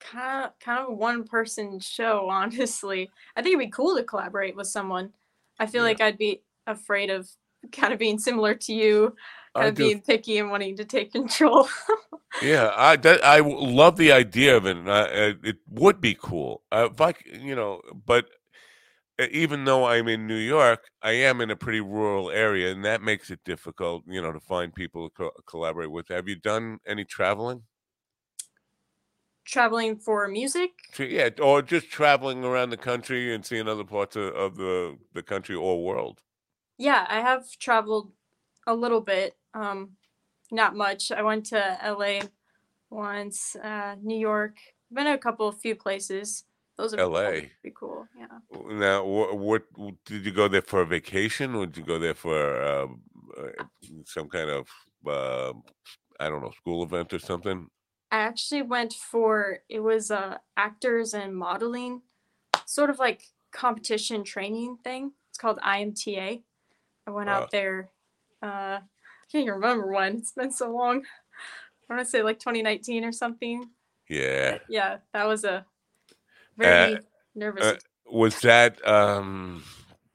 kind of kind of a one person show <laughs> honestly i think it'd be cool to collaborate with someone i feel Yeah. like i'd be afraid of kind of being similar to you kind of being picky and wanting to take control <laughs> yeah, I that, I love the idea of it. And I, it would be cool uh, if I, you know, but even though I'm in New York, I am in a pretty rural area, and that makes it difficult, you know, to find people to co- collaborate with. Have you done any traveling? traveling for music Yeah, or just traveling around the country and seeing other parts of, of the the country or world. yeah i have traveled a little bit um not much i went to la once uh new york been to a couple few places those are LA. pretty cool yeah Now, what, what did you go there for a vacation? Or did you go there for um, uh, some kind of uh, I don't know school event or something? I actually went for it was uh actors and modeling, sort of like competition training thing. It's called IMTA. I went Uh. out there. Uh, I can't even remember when. It's been so long. I want to say like 2019 or something. Yeah. Yeah, that was a very nervous. uh, Was that um,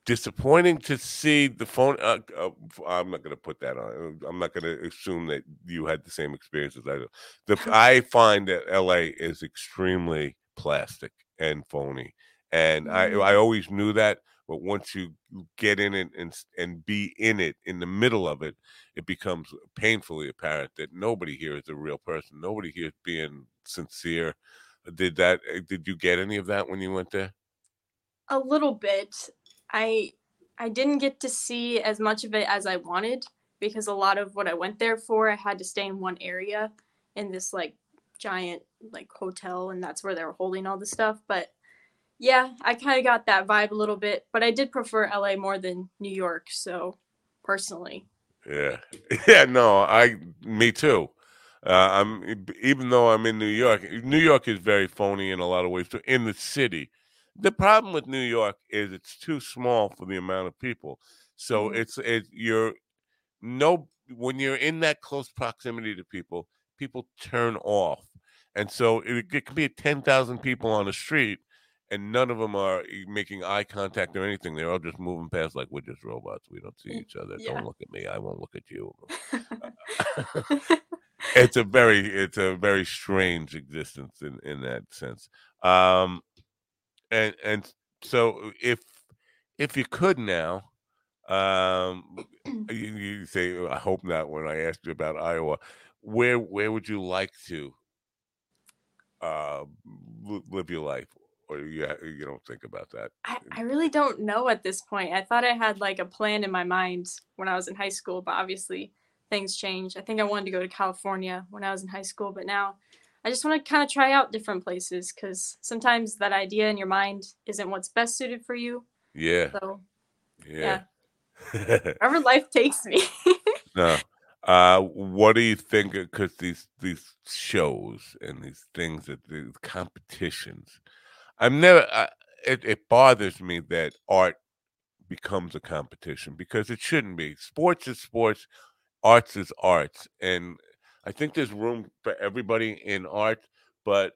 disappointing to see the phone? Uh, uh, I'm not going to put that on. I'm not going to assume that you had the same experience as I do. The I find that LA is extremely plastic and phony, and I Mhm. I always knew that. But once you get in it and and be in it in the middle of it, it becomes painfully apparent that nobody here is a real person. Nobody here is being sincere. Did that? uh, Did you get any of that when you went there? a little bit. I I didn't get to see as much of it as I wanted because a lot of what I went there for, I had to stay in one area in this like giant like hotel and that's where they were holding all the stuff, but yeah, I kind of got that vibe a little bit, but I did prefer LA more than New York, so personally. Yeah, <laughs> yeah. No, I, me too. Uh, I'm even though I'm in New York. New York is very phony in a lot of ways too. In the city, the problem with New York is it's too small for the amount of people. So Mhm. it's it you're no when you're in that close proximity to people, people turn off, and so it, it could be ten thousand people on the street. And none of them are making eye contact or anything. They're all just moving past like we're just robots. We don't see Mm, each other. yeah. Don't look at me. I won't look at you <laughs> <laughs> <laughs> it's a very it's a very strange existence in in that sense um and and so if if you could now um <clears throat> you, you say i hope not when i asked you about iowa where where would you like to uh live your life or you you don't think about that I, I really don't know at this point. I thought I had like a plan in my mind when I was in high school, but obviously things change. I think I wanted to go to California when I was in high school, but now I just want to kind of try out different places because sometimes that idea in your mind isn't what's best suited for you. Yeah. So Yeah. <laughs> wherever life takes me. <laughs> no. Uh, what do you think? Because these these shows and these things that these competitions, I'm never. I, it, it bothers me that art becomes a competition because it shouldn't be. Sports is sports, arts is arts, and I think there's room for everybody in art, but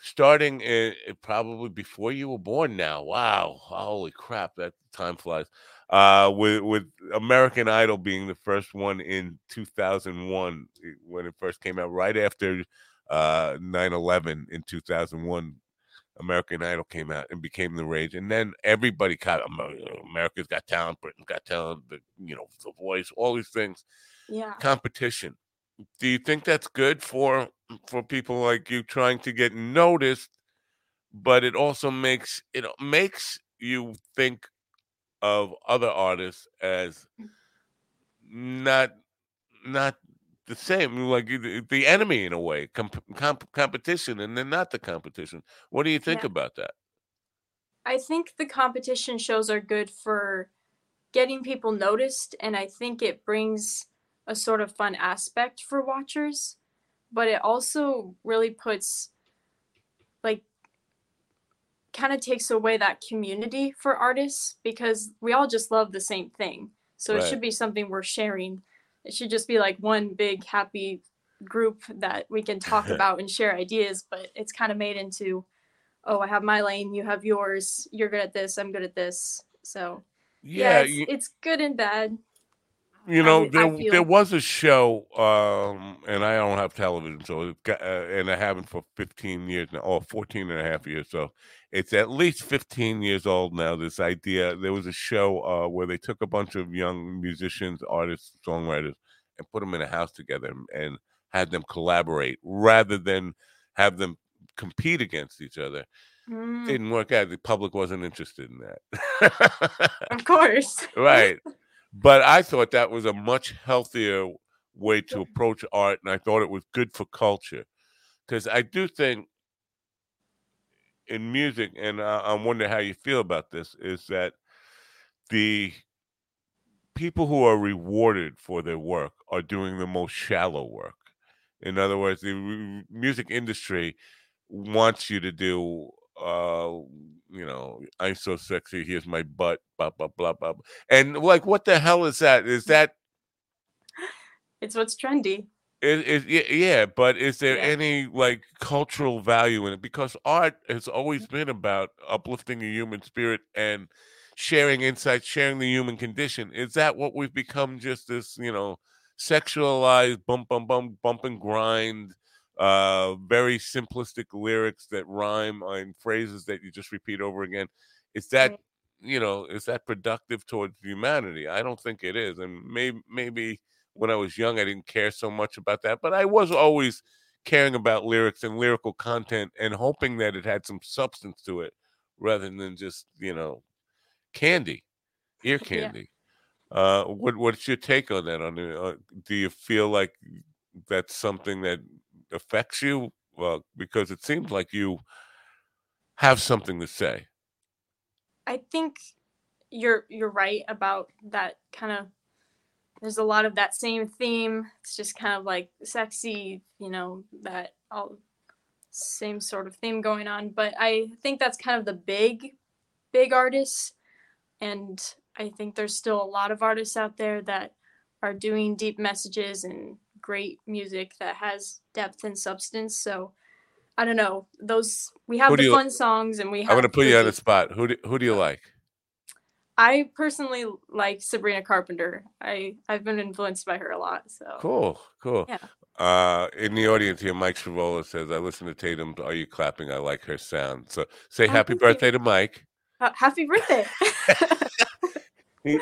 starting in, probably before you were born now. Wow, holy crap, that time flies uh, with with American Idol being the first one in 2001 eh, when it first came out, right after uh, 9/11 in 2001. American Idol came out and became the rage, and then everybody caught America's Got Talent, Britain's Got Talent, the you know The Voice, all these things. Yeah. Competition. Do you think that's good for for people like you trying to get noticed? But it also makes it makes you think of other artists as not not the same like the, enemy in a way comp, comp, competition and then not the competition what do you think Yeah. about that I think the competition shows are good for getting people noticed, and I think it brings a sort of fun aspect for watchers, but it also really puts, like, kind of takes away that community for artists because we all just love the same thing. So it should be something we're sharing. It should just be like one big happy group that we can talk <laughs> about and share ideas, but it's kind of made into oh, I have my lane, you have yours, you're good at this, I'm good at this. So yeah, yeah, it's, you, it's good and bad. You know I- I there feel- there was a show um and I don't have television so it got, uh, and I haven't for 15 years now or 14 and a half years so it's at least 15 years old now this idea. There was a show uh where they took a bunch of young musicians artists songwriters and put them in a house together and, and had them collaborate rather than have them compete against each other. Mm, didn't work out the public wasn't interested in that. Of course. <laughs> right but i thought that was a much healthier way to approach art and i thought it was good for culture. Because i do think in music and I, I wonder how you feel about this is that the people who are rewarded for their work are doing the most shallow work. In other words the music industry wants you to do uh you know i'm so sexy here's my butt blah blah blah blah and like what the hell is that is <laughs> that It's what's trendy. is, is y- yeah but is there Yeah. any like cultural value in it because art has always mm-hmm. been about uplifting the human spirit and sharing insights sharing the human condition is that what we've become just this you know sexualized bump bump bump bump and grind uh very simplistic lyrics that rhyme on phrases that you just repeat over again. Is that you know is that productive towards humanity? I don't think it is and maybe maybe when i was young i didn't care so much about that but i was always caring about lyrics and lyrical content and hoping that it had some substance to it rather than just you know candy ear <laughs> Yeah. candy. Uh what what's your take on that? On uh, do you feel like that's something that affects you well because it seems like you have something to say I think you're you're right about that kind of there's a lot of that same theme. It's just kind of like sexy, you know, that all same sort of theme going on. But I think that's kind of the big, big artists. And I think there's still a lot of artists out there that are doing deep messages and great music that has depth and substance. So I don't know. Those we have the fun songs and we have i'm going to put you on the spot who do, who do you like I personally like Sabrina Carpenter. I I've been influenced by her a lot. So Cool, cool. Yeah. Uh, in the audience here, Mike Scrivola says, "I listen to Taydem. Are you clapping? I like her sound." So say Oh, happy birthday to Mike. Ha- happy birthday! <laughs>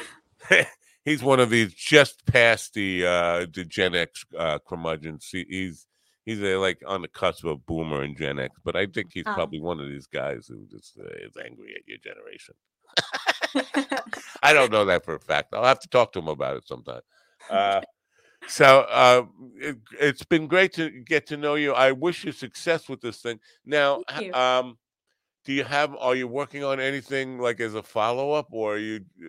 <laughs> <laughs> He, he's one of these just past the uh, the Gen X uh, curmudgeons. He, he's he's uh, like on the cusp of Boomer and Gen X, but I think he's Oh. probably one of these guys who just uh, is angry at your generation. <laughs> I don't know that for a fact. I'll have to talk to him about it sometime. Uh, so uh, it, it's been great to get to know you. I wish you success with this thing. Now, um, do you have? Are you working on anything like as a follow up, or are you uh,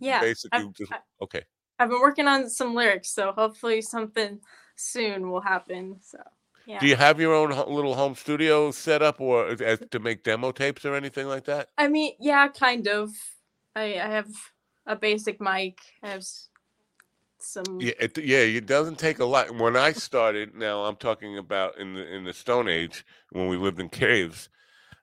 Yeah, basically I've- just okay? I've been working on some lyrics, so hopefully something soon will happen. So yeah. Do you have your own little home studio set up, or as- to make demo tapes or anything like that? I mean, yeah, kind of. I I have a basic mic. I have some. Yeah, it, yeah, it doesn't take a lot. When I started, now I'm talking about in the in the Stone Age when we lived in caves.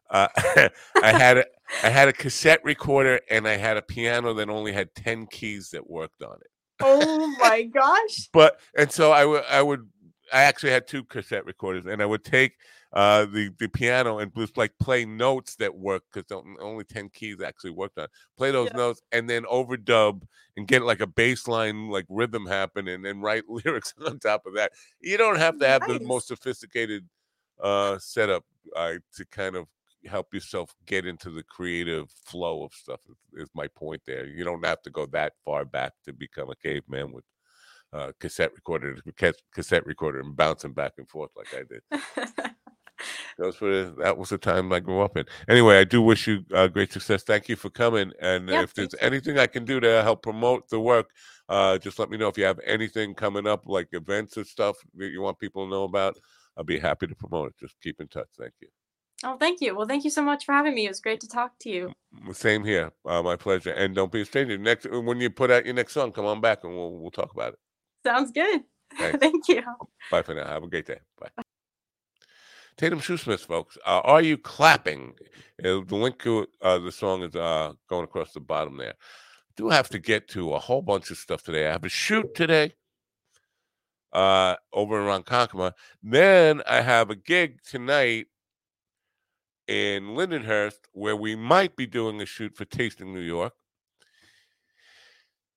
Uh, <laughs> I had a I had a cassette recorder and I had a piano that only had ten keys that worked on it. Oh my <laughs> gosh! But and so I would I would I actually had two cassette recorders and I would take uh the the piano and just like play notes that worked because only 10 keys actually worked on play those Yeah. notes and then overdub and get like a bass line like rhythm happen and then write <laughs> lyrics on top of that you don't have to have the most sophisticated uh setup uh, to kind of help yourself get into the creative flow of stuff is- is my point there you don't have to go that far back to become a caveman with uh, cassette recorder cassette recorder and bouncing back and forth like I did. <laughs> Those were that was the time I grew up in. Anyway, I do wish you uh, great success. Thank you for coming. And Yeah, if there's anything I can do to help promote the work, uh, just let me know if you have anything coming up, like events or stuff that you want people to know about. I'll be happy to promote it. Just keep in touch. Thank you. Oh, thank you. Well, thank you so much for having me. It was great to talk to you. Same here. Uh, my pleasure. And don't be a stranger. Next when you put out your next song, come on back and we'll we'll talk about it. Sounds good. <laughs> Thank you. Bye for now. Have a great day. Bye. Taydem Shoesmith, folks. Uh, are you clapping? Uh, the link to uh, the song is uh, going across the bottom there. Do have to get to a whole bunch of stuff today. I have a shoot today uh, over in Ronkonkoma. Then I have a gig tonight in Lindenhurst where we might be doing a shoot for Tasting New York.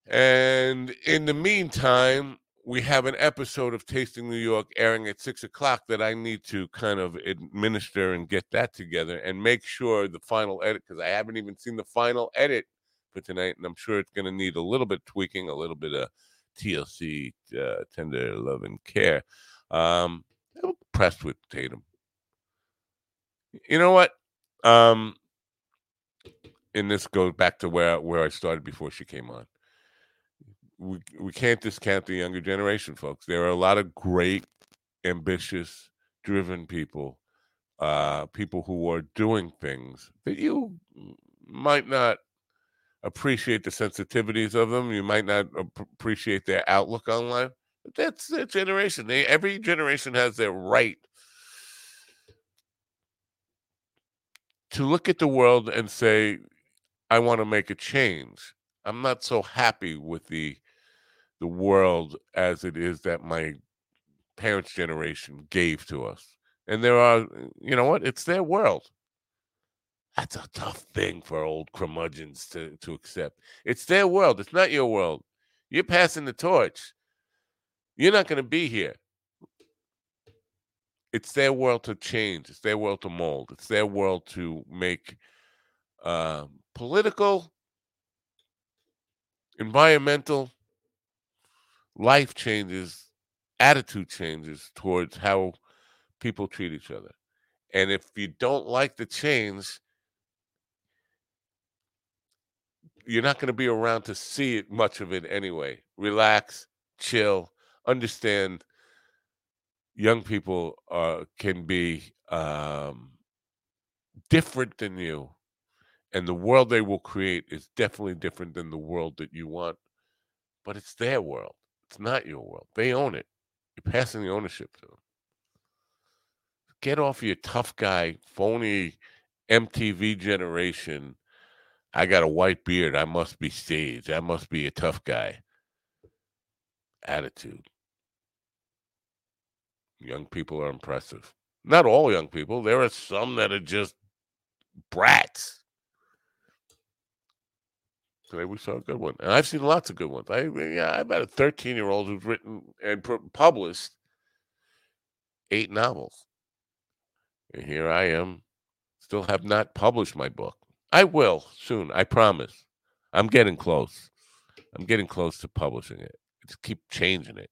And in the meantime, we have an episode of Tasting New York airing at six o'clock that I need to kind of administer and get that together and make sure the final edit, because I haven't even seen the final edit for tonight, and I'm sure it's going to need a little bit tweaking, a little bit of TLC, uh, tender love and care. Um, I'm impressed with Taydem. You know what? Um, and this goes back to where where I started before she came on we we can't discount the younger generation, folks. There are a lot of great, ambitious, driven people, uh, people who are doing things that you might not appreciate the sensitivities of them. You might not appreciate their outlook on life. But that's their generation. They every generation has their right to look at the world and say, "I want to make a change." I'm not so happy with the the world as it is that my parents' generation gave to us. And there are, uh, you know what? It's their world. That's a tough thing for old curmudgeons to, to accept. It's their world. It's not your world. You're passing the torch. You're not going to be here. It's their world to change. It's their world to mold. It's their world to make uh, political, environmental, life changes, attitude changes towards how people treat each other. And if you don't like the change, you're not going to be around to see it much of it anyway. Relax, chill, understand young people uh, can be um, different than you. And the world they will create is definitely different than the world that you want. But it's their world. It's not your world. They own it. You're passing the ownership to them. Get off your tough guy, phony MTV generation. I got a white beard. I must be staged. I must be a tough guy. Attitude. Young people are impressive. Not all young people. There are some that are just brats. Today we saw a good one, and I've seen lots of good ones. I yeah, I've had a 13 year old who's written and pu- published eight novels, and here I am, still have not published my book. I will soon, I promise. I'm getting close. I'm getting close to publishing it. Just keep changing it.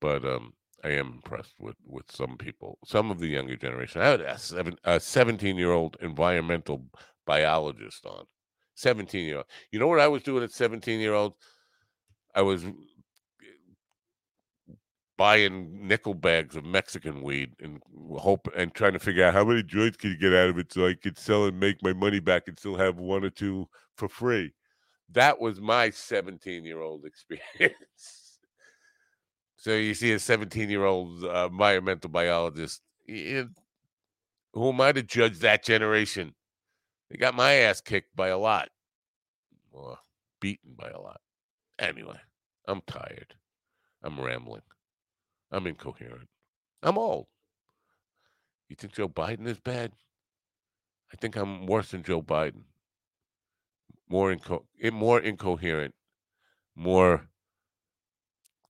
But um, I am impressed with with some people, some of the younger generation. I had a, seven, a 17 year old environmental biologist on. 17 year old. You know what I was doing at 17 year old? I was buying nickel bags of Mexican weed and hope and trying to figure out how many joints can you get out of it so I could sell and make my money back and still have one or two for free. That was my 17 year old <laughs> experience. So you see a 17 year old uh, environmental biologist. It, who am I to judge that generation? They got my ass kicked by a lot, or beaten by a lot. Anyway, I'm tired. I'm rambling. I'm incoherent. I'm old. You think Joe Biden is bad? I think I'm worse than Joe Biden. More inco- more incoherent, more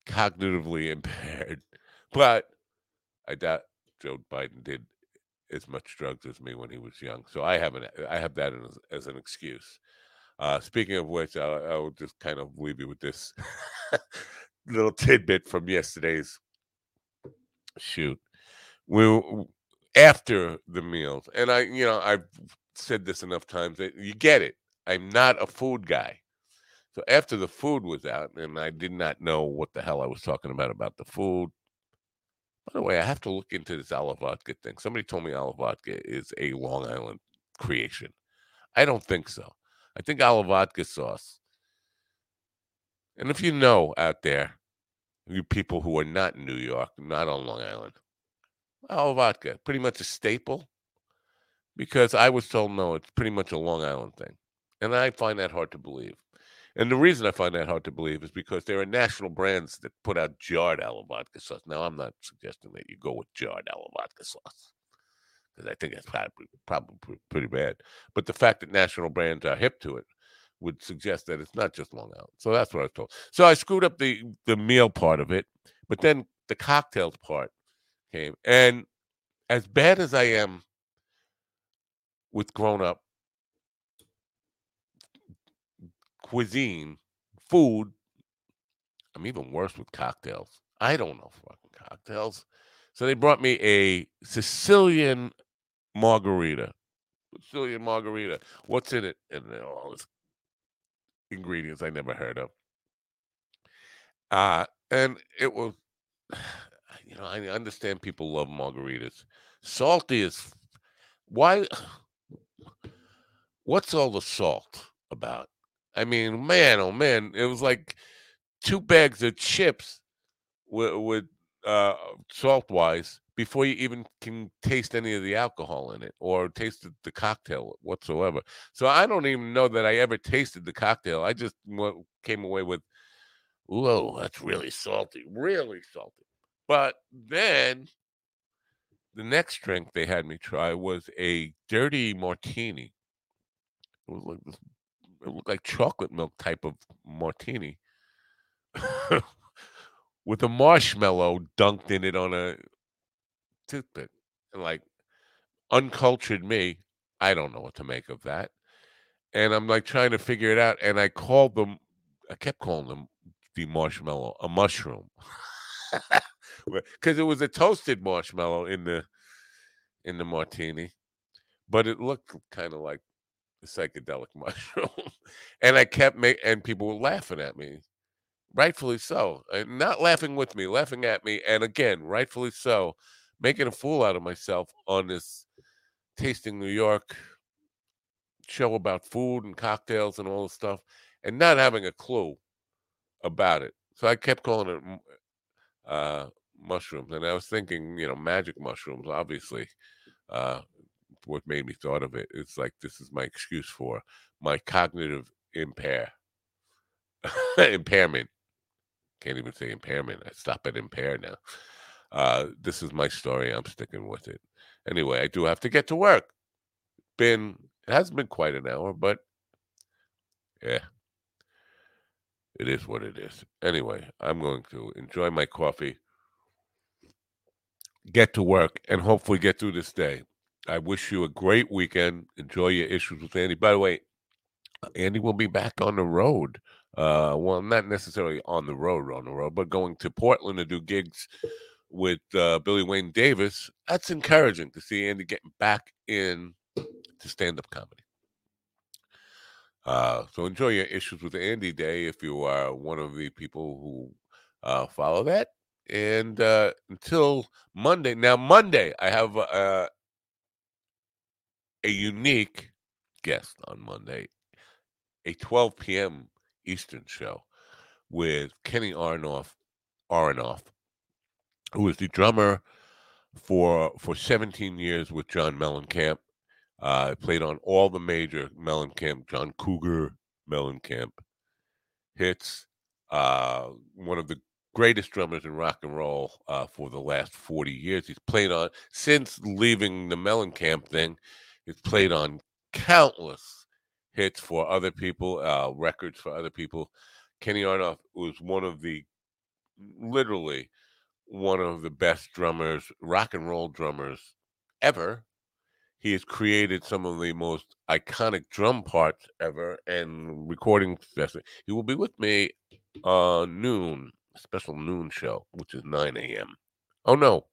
cognitively <laughs> impaired. But I doubt Joe Biden did as much drugs as me when he was young. So I have an I have that as, as an excuse. Uh, speaking of which, I, I will just kind of leave you with this <laughs> little tidbit from yesterday's shoot. We after the meals, and I, you know, I've said this enough times that you get it. I'm not a food guy. So after the food was out, and I did not know what the hell I was talking about about the food. By the way, I have to look into this alla vodka thing. Somebody told me alla vodka is a Long Island creation. I don't think so. I think alla vodka sauce. And if you know out there, you people who are not in New York, not on Long Island, alla vodka, pretty much a staple. Because I was told no, it's pretty much a Long Island thing. And I find that hard to believe. And the reason I find that hard to believe is because there are national brands that put out jarred alla vodka sauce. Now, I'm not suggesting that you go with jarred alla vodka sauce because I think that's probably, probably pretty bad. But the fact that national brands are hip to it would suggest that it's not just Long Island. So that's what I was told. So I screwed up the the meal part of it, but then the cocktails part came. And as bad as I am with grown up cuisine, food, I'm even worse with cocktails. I don't know fucking cocktails. So they brought me a Sicilian margarita. Sicilian margarita. What's in it? And all this ingredients I never heard of. Uh, and it was, <sighs> you know, I understand people love margaritas. Salty is why? <sighs> What's all the salt about? I mean, man, oh man, it was like two bags of chips with, with uh, salt wise before you even can taste any of the alcohol in it or taste the, cocktail whatsoever. So I don't even know that I ever tasted the cocktail. I just came away with, whoa, that's really salty, really salty. But then the next drink they had me try was a dirty martini. It was like this, it looked like chocolate milk type of martini. <laughs> with a marshmallow dunked in it on a toothpick. And like uncultured me, I don't know what to make of that. And I'm like trying to figure it out. And I called them, I kept calling them the marshmallow a mushroom. <laughs> Because it was a toasted marshmallow in the in the martini. But it looked kind of like a psychedelic <laughs> mushroom. And I kept making and people were laughing at me. Rightfully so. And not laughing with me, laughing at me. And again, rightfully so making a fool out of myself on this tasting New York show about food and cocktails and all this stuff and not having a clue about it. So I kept calling it uh, mushrooms. And I was thinking, you know, magic mushrooms, obviously. Uh, what made me thought of it. It's like this is my excuse for my cognitive impair <laughs> impairment. Can't even say impairment. I stop at impair now. Uh, this is my story. I'm sticking with it. Anyway, I do have to get to work. Been it hasn't been quite an hour, but yeah, it is what it is. Anyway, I'm going to enjoy my coffee, get to work, and hopefully get through this day. I wish you a great weekend. Enjoy your issues with Andy. By the way, Andy will be back on the road Uh, well, not necessarily on the road, on the road, but going to Portland to do gigs with uh, Billy Wayne Davis. That's encouraging to see Andy getting back in to stand up comedy. Uh, so enjoy your issues with Andy Day if you are one of the people who uh, follow that. And uh, until Monday, now Monday I have uh, a unique guest on Monday, a 12 p.m. Eastern show with Kenny Aronoff, Aronoff, who is the drummer for for 17 years with John Mellencamp. Uh, played on all the major Mellencamp, John Cougar Mellencamp hits. Uh, one of the greatest drummers in rock and roll uh, for the last 40 years. He's played on since leaving the Mellencamp thing. He's played on countless hits for other people, uh, records for other people. Kenny Aronoff was one of the literally one of the best drummers, rock and roll drummers ever. He has created some of the most iconic drum parts ever and recording. He will be with me uh noon, special noon show, which is 9 a.m. Oh no,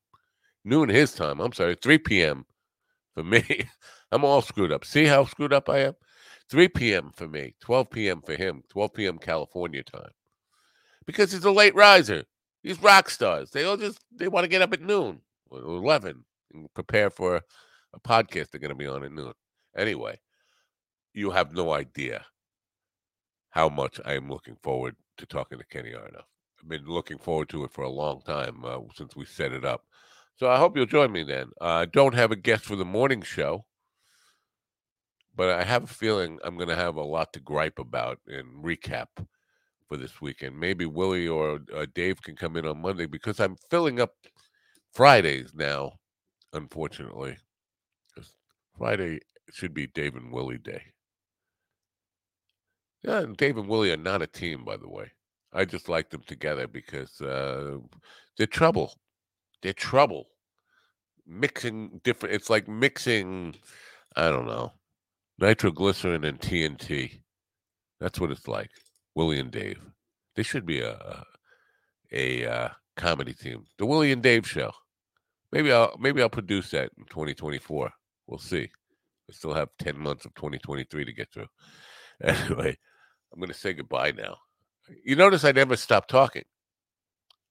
noon his time. I'm sorry, 3 p.m. for me. <laughs> I'm all screwed up. See how screwed up I am? 3 p.m. for me, 12 p.m. for him, 12 p.m. California time. Because he's a late riser. These rock stars, they all just they want to get up at noon or 11 and prepare for a podcast they're going to be on at noon. Anyway, you have no idea how much I am looking forward to talking to Kenny Aronoff. I've been looking forward to it for a long time uh, since we set it up. So I hope you'll join me then. I uh, don't have a guest for the morning show, but I have a feeling I'm going to have a lot to gripe about and recap for this weekend. Maybe Willie or uh, Dave can come in on Monday because I'm filling up Fridays now, unfortunately. Friday should be Dave and Willie Day. Yeah, and Dave and Willie are not a team, by the way. I just like them together because uh, they're trouble. They're trouble. Mixing different. It's like mixing. I don't know, nitroglycerin and TNT. That's what it's like. Willie and Dave. They should be a a, a uh, comedy team. The Willie and Dave Show. Maybe I'll maybe I'll produce that in 2024. We'll see. I still have 10 months of 2023 to get through. <laughs> Anyway, I'm going to say goodbye now. You notice I never stop talking.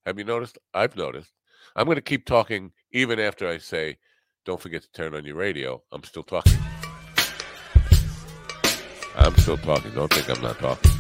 Have you noticed? I've noticed. I'm going to keep talking even after I say, don't forget to turn on your radio. I'm still talking. I'm still talking. Don't think I'm not talking.